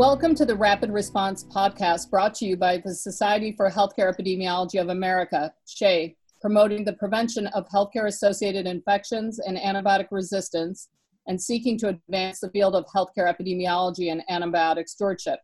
Welcome to the Rapid Response podcast brought to you by the Society for Healthcare Epidemiology of America, SHEA, promoting the prevention of healthcare associated infections and antibiotic resistance and seeking to advance the field of healthcare epidemiology and antibiotic stewardship.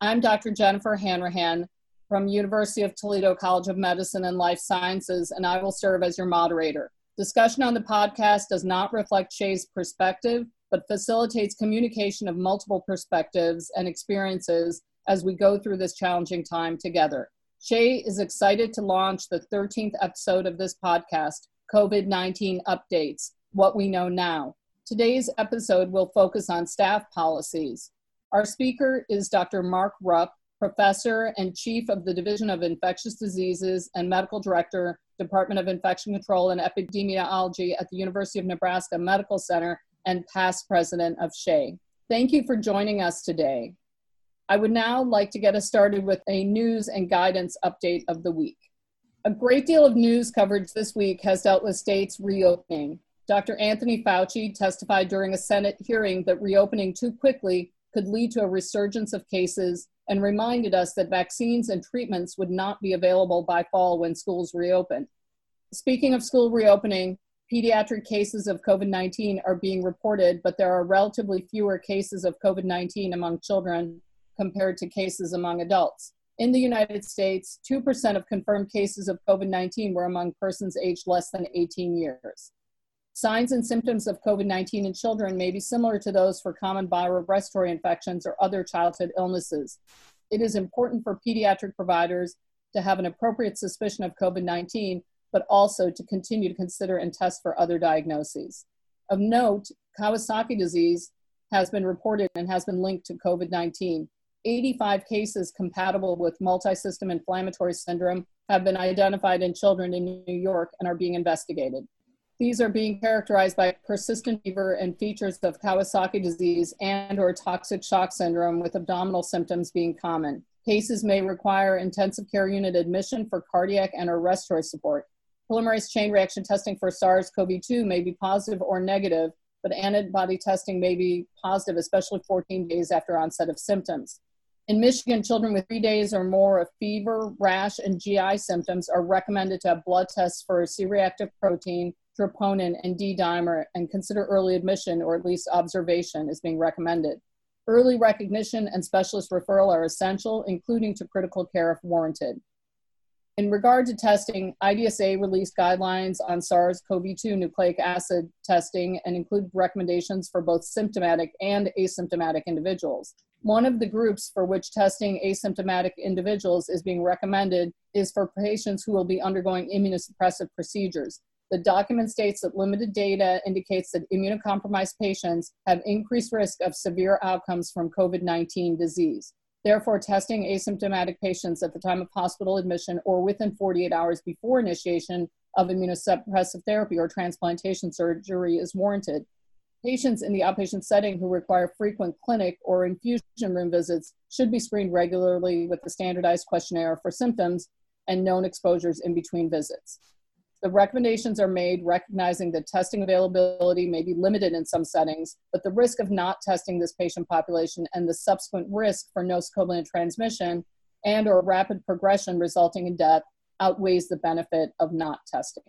I'm Dr. Jennifer Hanrahan from University of Toledo College of Medicine and Life Sciences, and I will serve as your moderator. Discussion on the podcast does not reflect SHEA's perspective, but facilitates communication of multiple perspectives and experiences as we go through this challenging time together. SHEA is excited to launch the 13th episode of this podcast, COVID 19 Updates What We Know Now. Today's episode will focus on staff policies. Our speaker is Dr. Mark Rupp, professor and chief of the Division of Infectious Diseases and medical director, Department of Infection Control and Epidemiology at the University of Nebraska Medical Center and past president of SHEA. Thank you for joining us today. I would now like to get us started with a news and guidance update of the week. A great deal of news coverage this week has dealt with states reopening. Dr. Anthony Fauci testified during a Senate hearing that reopening too quickly could lead to a resurgence of cases and reminded us that vaccines and treatments would not be available by fall when schools reopen. Speaking of school reopening, pediatric cases of COVID 19 are being reported, but there are relatively fewer cases of COVID 19 among children compared to cases among adults. In the United States, 2% of confirmed cases of COVID 19 were among persons aged less than 18 years. Signs and symptoms of COVID 19 in children may be similar to those for common viral respiratory infections or other childhood illnesses. It is important for pediatric providers to have an appropriate suspicion of COVID 19, but also to continue to consider and test for other diagnoses. Of note, Kawasaki disease has been reported and has been linked to COVID 19. 85 cases compatible with multisystem inflammatory syndrome have been identified in children in New York and are being investigated. These are being characterized by persistent fever and features of Kawasaki disease and or toxic shock syndrome with abdominal symptoms being common. Cases may require intensive care unit admission for cardiac and or respiratory support. Polymerase chain reaction testing for SARS-CoV-2 may be positive or negative, but antibody testing may be positive, especially 14 days after onset of symptoms. In Michigan, children with three days or more of fever, rash, and GI symptoms are recommended to have blood tests for C-reactive protein troponin, and D-dimer and consider early admission or at least observation is being recommended. Early recognition and specialist referral are essential, including to critical care if warranted. In regard to testing, IDSA released guidelines on SARS CoV 2 nucleic acid testing and included recommendations for both symptomatic and asymptomatic individuals. One of the groups for which testing asymptomatic individuals is being recommended is for patients who will be undergoing immunosuppressive procedures. The document states that limited data indicates that immunocompromised patients have increased risk of severe outcomes from COVID 19 disease. Therefore, testing asymptomatic patients at the time of hospital admission or within 48 hours before initiation of immunosuppressive therapy or transplantation surgery is warranted. Patients in the outpatient setting who require frequent clinic or infusion room visits should be screened regularly with a standardized questionnaire for symptoms and known exposures in between visits. The recommendations are made recognizing that testing availability may be limited in some settings, but the risk of not testing this patient population and the subsequent risk for nosocomial transmission and or rapid progression resulting in death outweighs the benefit of not testing.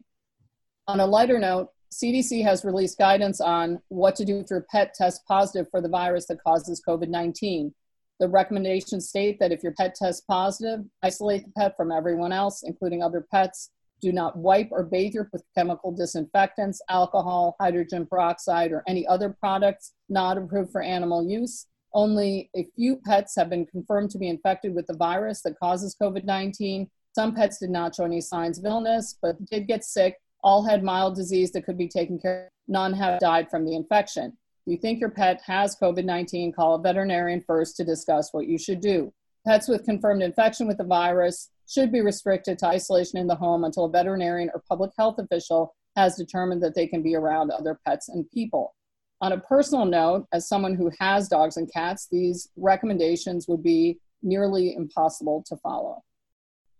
On a lighter note, CDC has released guidance on what to do if your pet tests positive for the virus that causes COVID 19. The recommendations state that if your pet tests positive, isolate the pet from everyone else, including other pets, do not wipe or bathe your with chemical disinfectants, alcohol, hydrogen peroxide, or any other products not approved for animal use. Only a few pets have been confirmed to be infected with the virus that causes COVID 19. Some pets did not show any signs of illness, but did get sick. All had mild disease that could be taken care of. None have died from the infection. If you think your pet has COVID 19, call a veterinarian first to discuss what you should do. Pets with confirmed infection with the virus should be restricted to isolation in the home until a veterinarian or public health official has determined that they can be around other pets and people. On a personal note, as someone who has dogs and cats, these recommendations would be nearly impossible to follow.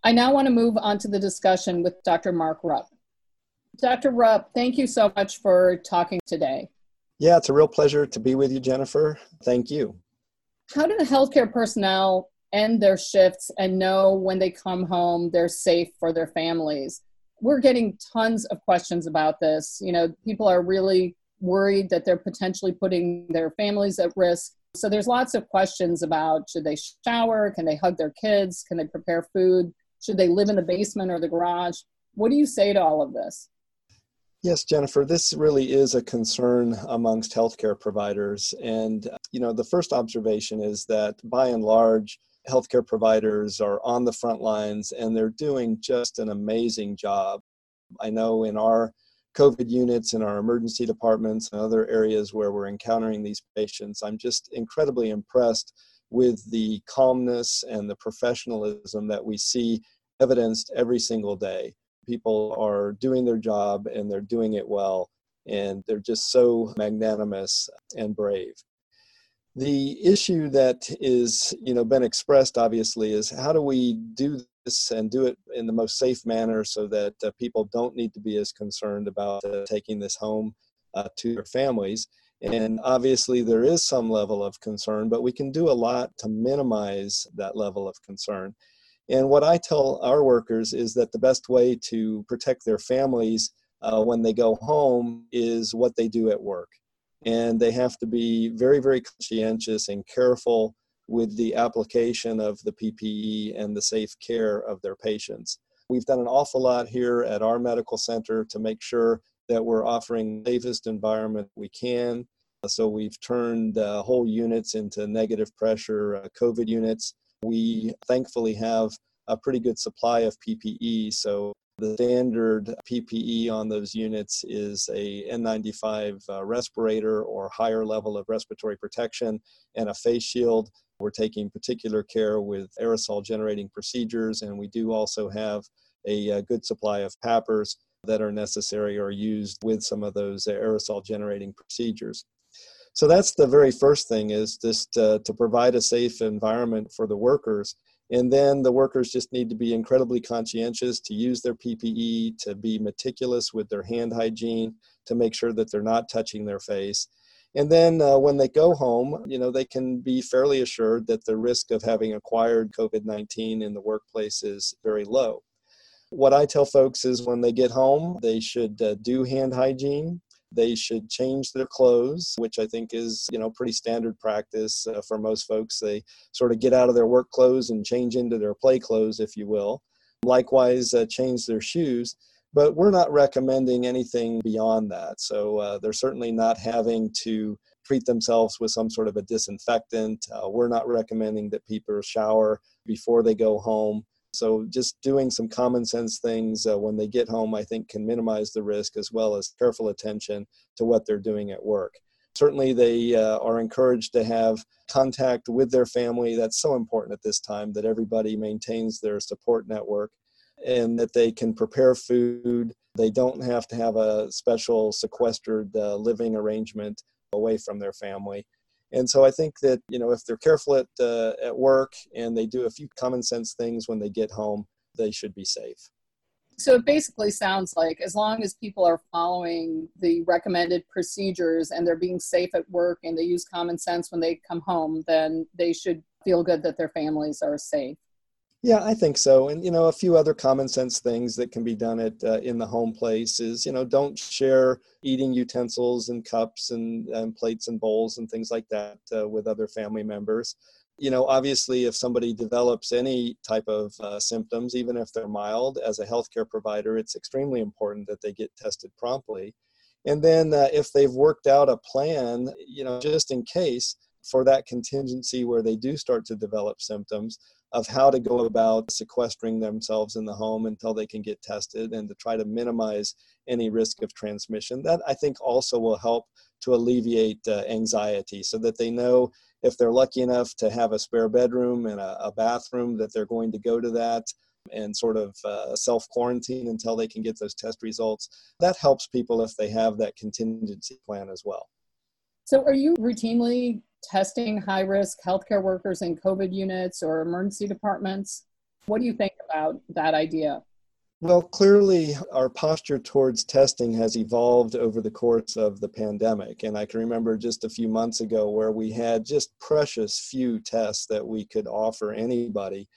I now want to move on to the discussion with Dr. Mark Rupp. Dr. Rupp, thank you so much for talking today. Yeah, it's a real pleasure to be with you, Jennifer. Thank you. How do the healthcare personnel end their shifts and know when they come home they're safe for their families? We're getting tons of questions about this. You know, people are really worried that they're potentially putting their families at risk. So there's lots of questions about should they shower? Can they hug their kids? Can they prepare food? Should they live in the basement or the garage? What do you say to all of this? Yes, Jennifer, this really is a concern amongst healthcare providers. And, uh, you know, the first observation is that by and large, healthcare providers are on the front lines and they're doing just an amazing job. I know in our COVID units, in our emergency departments, and other areas where we're encountering these patients, I'm just incredibly impressed with the calmness and the professionalism that we see evidenced every single day people are doing their job and they're doing it well and they're just so magnanimous and brave the issue that is you know been expressed obviously is how do we do this and do it in the most safe manner so that uh, people don't need to be as concerned about uh, taking this home uh, to their families and obviously there is some level of concern but we can do a lot to minimize that level of concern and what I tell our workers is that the best way to protect their families uh, when they go home is what they do at work. And they have to be very, very conscientious and careful with the application of the PPE and the safe care of their patients. We've done an awful lot here at our medical center to make sure that we're offering the safest environment we can. So we've turned uh, whole units into negative pressure uh, COVID units. We thankfully have a pretty good supply of PPE. So the standard PPE on those units is a N95 uh, respirator or higher level of respiratory protection and a face shield. We're taking particular care with aerosol generating procedures, and we do also have a, a good supply of PAPRs that are necessary or used with some of those aerosol generating procedures. So that's the very first thing is just uh, to provide a safe environment for the workers. And then the workers just need to be incredibly conscientious to use their PPE, to be meticulous with their hand hygiene, to make sure that they're not touching their face. And then uh, when they go home, you know, they can be fairly assured that the risk of having acquired COVID 19 in the workplace is very low. What I tell folks is when they get home, they should uh, do hand hygiene. They should change their clothes, which I think is, you know, pretty standard practice uh, for most folks. They sort of get out of their work clothes and change into their play clothes, if you will. Likewise, uh, change their shoes. But we're not recommending anything beyond that. So uh, they're certainly not having to treat themselves with some sort of a disinfectant. Uh, we're not recommending that people shower before they go home. So just doing some common sense things uh, when they get home, I think, can minimize the risk as well as careful attention to what they're doing at work. Certainly, they uh, are encouraged to have contact with their family. That's so important at this time that everybody maintains their support network and that they can prepare food. They don't have to have a special sequestered uh, living arrangement away from their family. And so I think that you know if they're careful at uh, at work and they do a few common sense things when they get home, they should be safe. So it basically sounds like as long as people are following the recommended procedures and they're being safe at work and they use common sense when they come home, then they should feel good that their families are safe. Yeah, I think so. And you know, a few other common sense things that can be done at uh, in the home place is you know don't share eating utensils and cups and, and plates and bowls and things like that uh, with other family members. You know, obviously, if somebody develops any type of uh, symptoms, even if they're mild, as a healthcare provider, it's extremely important that they get tested promptly. And then, uh, if they've worked out a plan, you know, just in case for that contingency where they do start to develop symptoms, of how to go about sequestering themselves in the home until they can get tested and to try to minimize any risk of transmission. That I think also will help to alleviate uh, anxiety so that they know if they're lucky enough to have a spare bedroom and a, a bathroom that they're going to go to that and sort of uh, self quarantine until they can get those test results. That helps people if they have that contingency plan as well. So, are you routinely testing high risk healthcare workers in COVID units or emergency departments? What do you think about that idea? Well, clearly, our posture towards testing has evolved over the course of the pandemic. And I can remember just a few months ago where we had just precious few tests that we could offer anybody.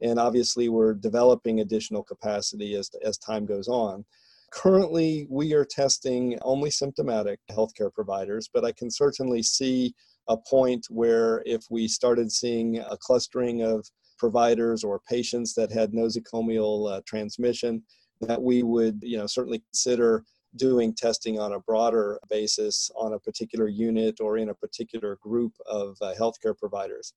And obviously, we're developing additional capacity as, as time goes on. Currently, we are testing only symptomatic healthcare providers, but I can certainly see a point where if we started seeing a clustering of providers or patients that had nosocomial uh, transmission, that we would, you know, certainly consider doing testing on a broader basis on a particular unit or in a particular group of uh, healthcare providers.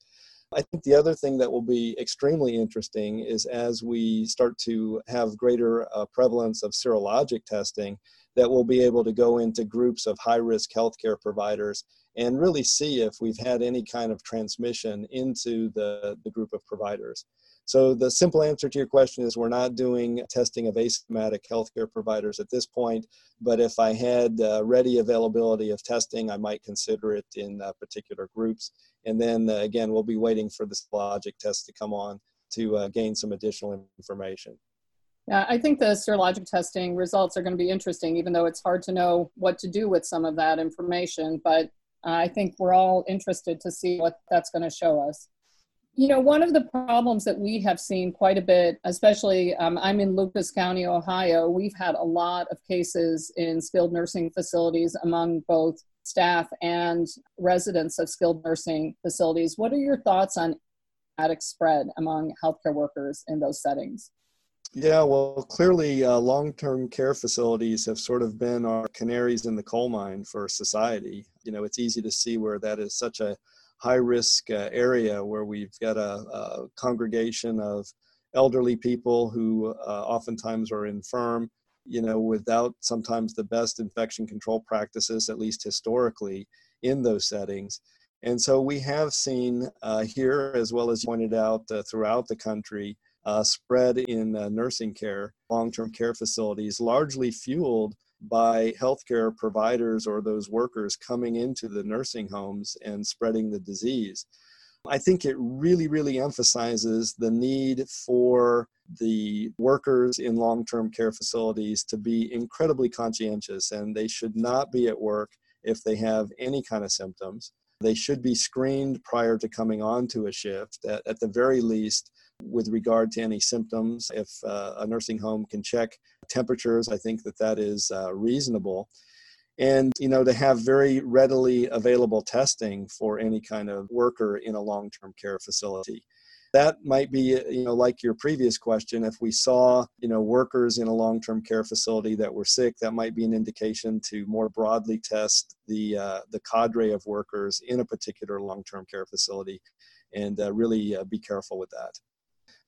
I think the other thing that will be extremely interesting is as we start to have greater uh, prevalence of serologic testing, that we'll be able to go into groups of high risk healthcare providers and really see if we've had any kind of transmission into the, the group of providers. So the simple answer to your question is we're not doing testing of asymptomatic healthcare providers at this point, but if I had uh, ready availability of testing, I might consider it in uh, particular groups. And then uh, again, we'll be waiting for the serologic test to come on to uh, gain some additional information. Yeah, I think the serologic testing results are going to be interesting, even though it's hard to know what to do with some of that information. But uh, I think we're all interested to see what that's going to show us. You know, one of the problems that we have seen quite a bit, especially um, I'm in Lucas County, Ohio, we've had a lot of cases in skilled nursing facilities among both staff and residents of skilled nursing facilities. What are your thoughts on spread among healthcare workers in those settings? Yeah, well, clearly, uh, long term care facilities have sort of been our canaries in the coal mine for society. You know, it's easy to see where that is such a high risk uh, area where we've got a, a, congregation of elderly people who uh, oftentimes are infirm, you know, without sometimes the best infection control practices, at least historically, in those settings. And so we have seen uh, here, as well as pointed out uh, throughout the country, uh, spread in uh, nursing care, long term care facilities, largely fueled by healthcare providers or those workers coming into the nursing homes and spreading the disease. I think it really, really emphasizes the need for the workers in long term care facilities to be incredibly conscientious and they should not be at work if they have any kind of symptoms. They should be screened prior to coming on to a shift. At, at the very least, with regard to any symptoms. If uh, a nursing home can check temperatures, I think that that is uh, reasonable. And you know to have very readily available testing for any kind of worker in a long-term care facility. That might be, you know, like your previous question. If we saw, you know, workers in a long-term care facility that were sick, that might be an indication to more broadly test the uh, the cadre of workers in a particular long-term care facility, and uh, really uh, be careful with that.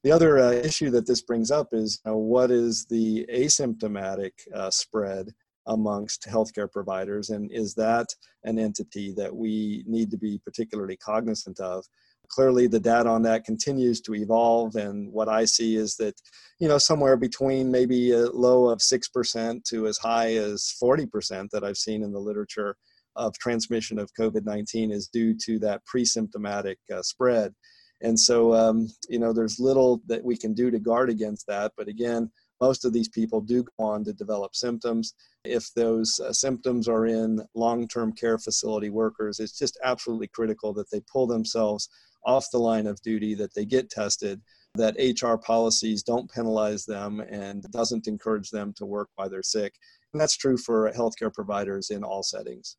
The other uh, issue that this brings up is you know, what is the asymptomatic uh, spread amongst healthcare providers, and is that an entity that we need to be particularly cognizant of? Clearly, the data on that continues to evolve, and what I see is that you know somewhere between maybe a low of six percent to as high as forty percent that I've seen in the literature of transmission of COVID nineteen is due to that pre-symptomatic uh, spread and so, um, you know, there's little that we can do to guard against that. But again, most of these people do go on to develop symptoms. If those uh, symptoms are in long term care facility workers, it's just absolutely critical that they pull themselves off the line of duty, that they get tested, that HR policies don't penalize them and doesn't encourage them to work while they're sick. And that's true for healthcare providers in all settings.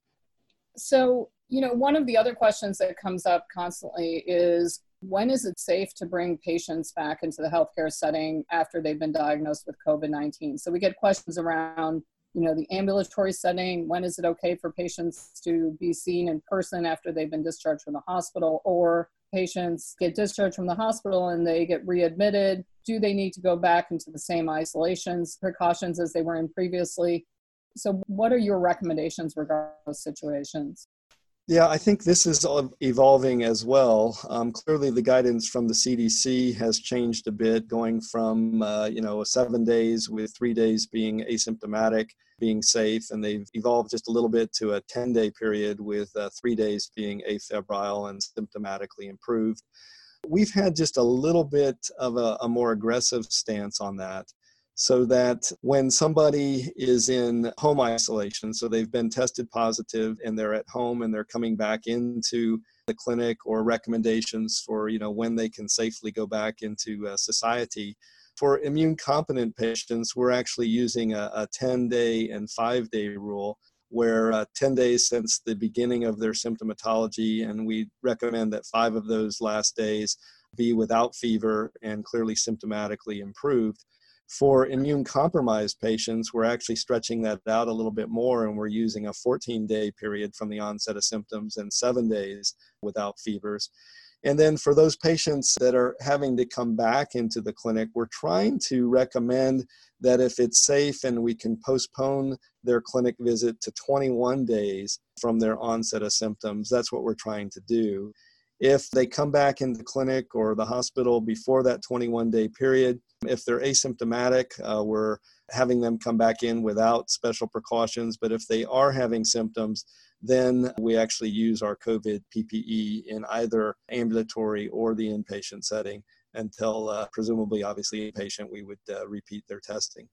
So, you know, one of the other questions that comes up constantly is when is it safe to bring patients back into the healthcare setting after they've been diagnosed with COVID-19? So we get questions around, you know, the ambulatory setting. When is it okay for patients to be seen in person after they've been discharged from the hospital or patients get discharged from the hospital and they get readmitted? Do they need to go back into the same isolations precautions as they were in previously? So what are your recommendations regarding those situations? Yeah, I think this is evolving as well. Um, clearly, the guidance from the CDC has changed a bit, going from uh, you know seven days with three days being asymptomatic, being safe, and they've evolved just a little bit to a 10-day period with uh, three days being afebrile and symptomatically improved. We've had just a little bit of a, a more aggressive stance on that. So that when somebody is in home isolation, so they've been tested positive and they're at home and they're coming back into the clinic or recommendations for you know when they can safely go back into uh, society for immune competent patients we're actually using a, a 10 day and 5 day rule where uh, 10 days since the beginning of their symptomatology and we recommend that five of those last days be without fever and clearly symptomatically improved for immune compromised patients, we're actually stretching that out a little bit more and we're using a 14 day period from the onset of symptoms and seven days without fevers. And then for those patients that are having to come back into the clinic, we're trying to recommend that if it's safe and we can postpone their clinic visit to 21 days from their onset of symptoms, that's what we're trying to do. If they come back in the clinic or the hospital before that 21 day period, if they're asymptomatic, uh, we're having them come back in without special precautions. But if they are having symptoms, then we actually use our COVID PPE in either ambulatory or the inpatient setting until uh, presumably, obviously, inpatient, we would uh, repeat their testing.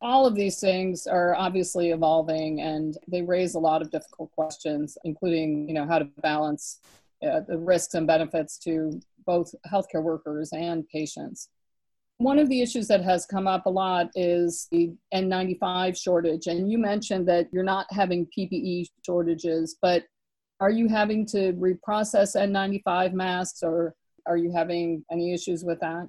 All of these things are obviously evolving and they raise a lot of difficult questions, including, you know, how to balance uh, the risks and benefits to both healthcare workers and patients. One of the issues that has come up a lot is the N95 shortage. And you mentioned that you're not having PPE shortages, but are you having to reprocess N95 masks or are you having any issues with that?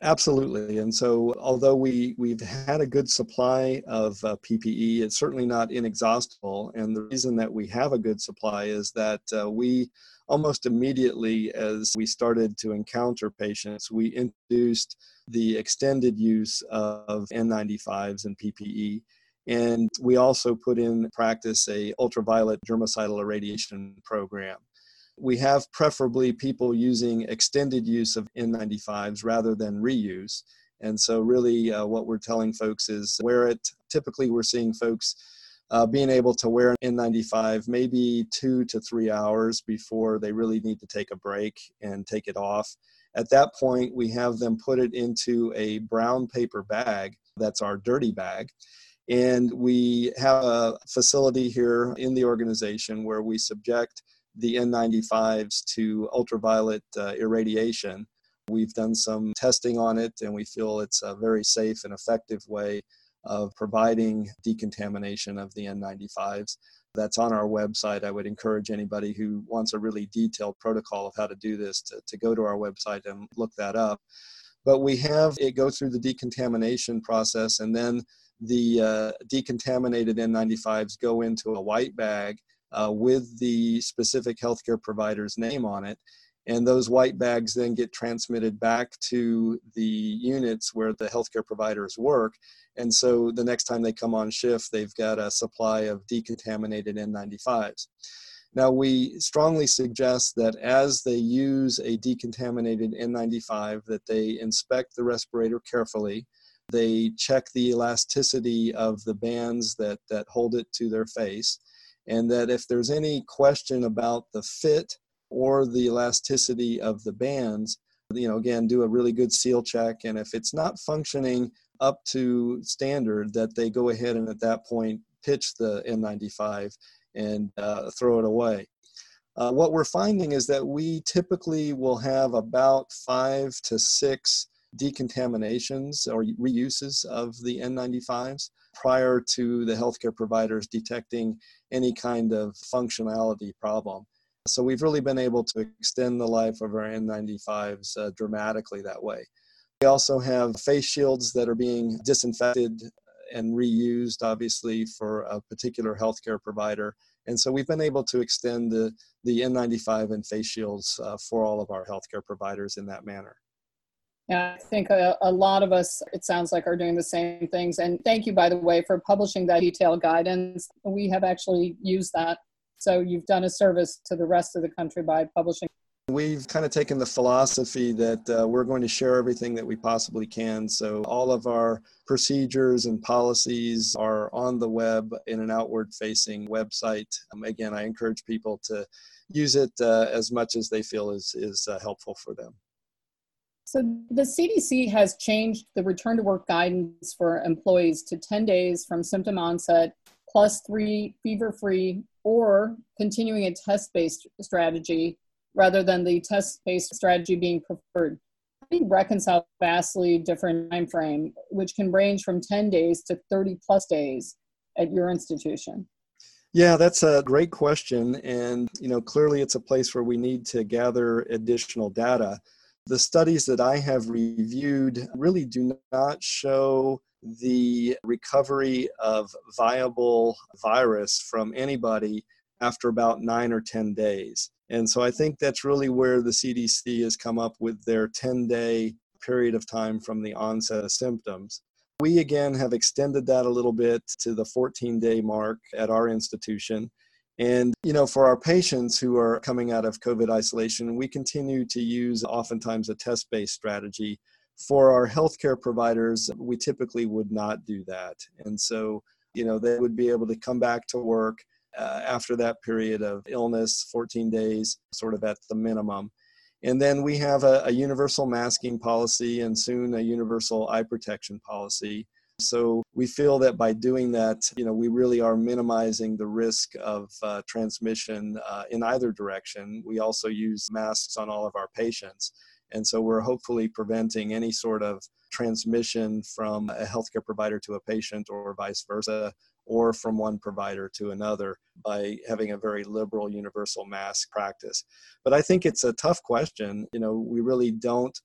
Absolutely. And so, although we, we've had a good supply of uh, PPE, it's certainly not inexhaustible. And the reason that we have a good supply is that uh, we almost immediately, as we started to encounter patients, we introduced the extended use of N95s and PPE. And we also put in practice a ultraviolet germicidal irradiation program we have preferably people using extended use of N95s rather than reuse. And so, really, uh, what we're telling folks is wear it. Typically, we're seeing folks uh, being able to wear an N95 maybe two to three hours before they really need to take a break and take it off. At that point, we have them put it into a brown paper bag. That's our dirty bag. And we have a facility here in the organization where we subject the N95s to ultraviolet uh, irradiation. We've done some testing on it and we feel it's a very safe and effective way of providing decontamination of the N95s. That's on our website. I would encourage anybody who wants a really detailed protocol of how to do this to, to go to our website and look that up. But we have it go through the decontamination process and then the uh, decontaminated N95s go into a white bag uh, with the specific healthcare provider's name on it. And those white bags then get transmitted back to the units where the healthcare providers work. And so the next time they come on shift, they've got a supply of decontaminated N95s. Now, we strongly suggest that as they use a decontaminated N95, that they inspect the respirator carefully. They check the elasticity of the bands that, that hold it to their face and that if there's any question about the fit or the elasticity of the bands, you know, again, do a really good seal check. And if it's not functioning up to standard, that they go ahead and at that point pitch the N95 and uh, throw it away. Uh, what we're finding is that we typically will have about five to six decontaminations or reuses of the N95s prior to the healthcare providers detecting any kind of functionality problem. So we've really been able to extend the life of our N95s uh, dramatically that way. We also have face shields that are being disinfected and reused, obviously, for a particular healthcare provider. And so we've been able to extend the, the N95 and face shields uh, for all of our healthcare providers in that manner. Yeah, I think a, a, lot of us, it sounds like, are doing the same things. And thank you, by the way, for publishing that detailed guidance. We have actually used that. So you've done a service to the rest of the country by publishing. We've kind of taken the philosophy that uh, we're going to share everything that we possibly can. So all of our procedures and policies are on the web in an outward facing website. Um, again, I encourage people to use it uh, as much as they feel is, is uh, helpful for them. So the CDC has changed the return to work guidance for employees to 10 days from symptom onset plus three fever free or continuing a test based strategy rather than the test based strategy being preferred. You reconcile vastly different time frame, which can range from 10 days to 30 plus days at your institution? Yeah, that's a great question. And, you know, clearly it's a place where we need to gather additional data. The studies that I have reviewed really do not show the recovery of viable virus from anybody after about nine or 10 days. And so I think that's really where the CDC has come up with their 10 day period of time from the onset of symptoms. We again have extended that a little bit to the 14 day mark at our institution. And, you know, for our patients who are coming out of COVID isolation, we continue to use oftentimes a test based strategy. For our healthcare providers, we typically would not do that. And so, you know, they would be able to come back to work uh, after that period of illness, 14 days, sort of at the minimum. And then we have a, a universal masking policy and soon a universal eye protection policy so we feel that by doing that, you know, we really are minimizing the risk of uh, transmission uh, in either direction. We also use masks on all of our patients. And so we're hopefully preventing any sort of transmission from a healthcare provider to a patient or vice versa, or from one provider to another by having a very liberal universal mask practice. But I think it's a tough question. You know, we really don't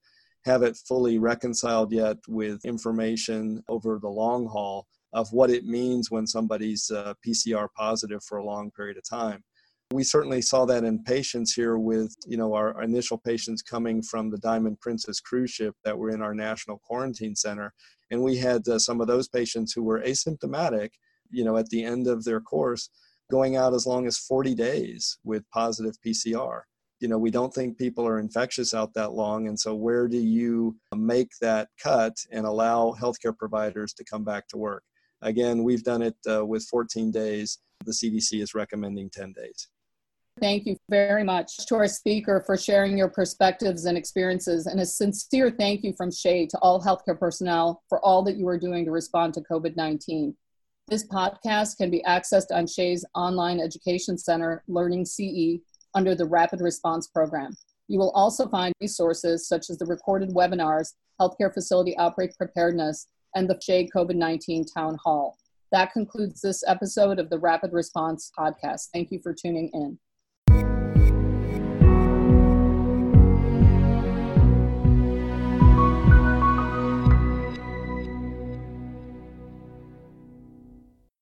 have it fully reconciled yet with information over the long haul of what it means when somebody's uh, PCR positive for a long period of time. We certainly saw that in patients here with, you know, our, initial patients coming from the Diamond Princess cruise ship that were in our national quarantine center. And we had uh, some of those patients who were asymptomatic, you know, at the end of their course, going out as long as 40 days with positive PCR you know we don't think people are infectious out that long and so where do you make that cut and allow healthcare providers to come back to work? Again we've done it uh, with 14 days. The cdc is recommending 10 days. Thank you very much to our speaker for sharing your perspectives and experiences, and a sincere thank you from SHEA to all healthcare personnel for all that you are doing to respond to COVID 19. This podcast can be accessed on SHEA's online education center, Learning CE, under the Rapid Response Program. You will also find resources such as the recorded webinars, Healthcare Facility Outbreak Preparedness, and the SHEA COVID 19 Town Hall. That concludes this episode of the Rapid Response Podcast. Thank you for tuning in.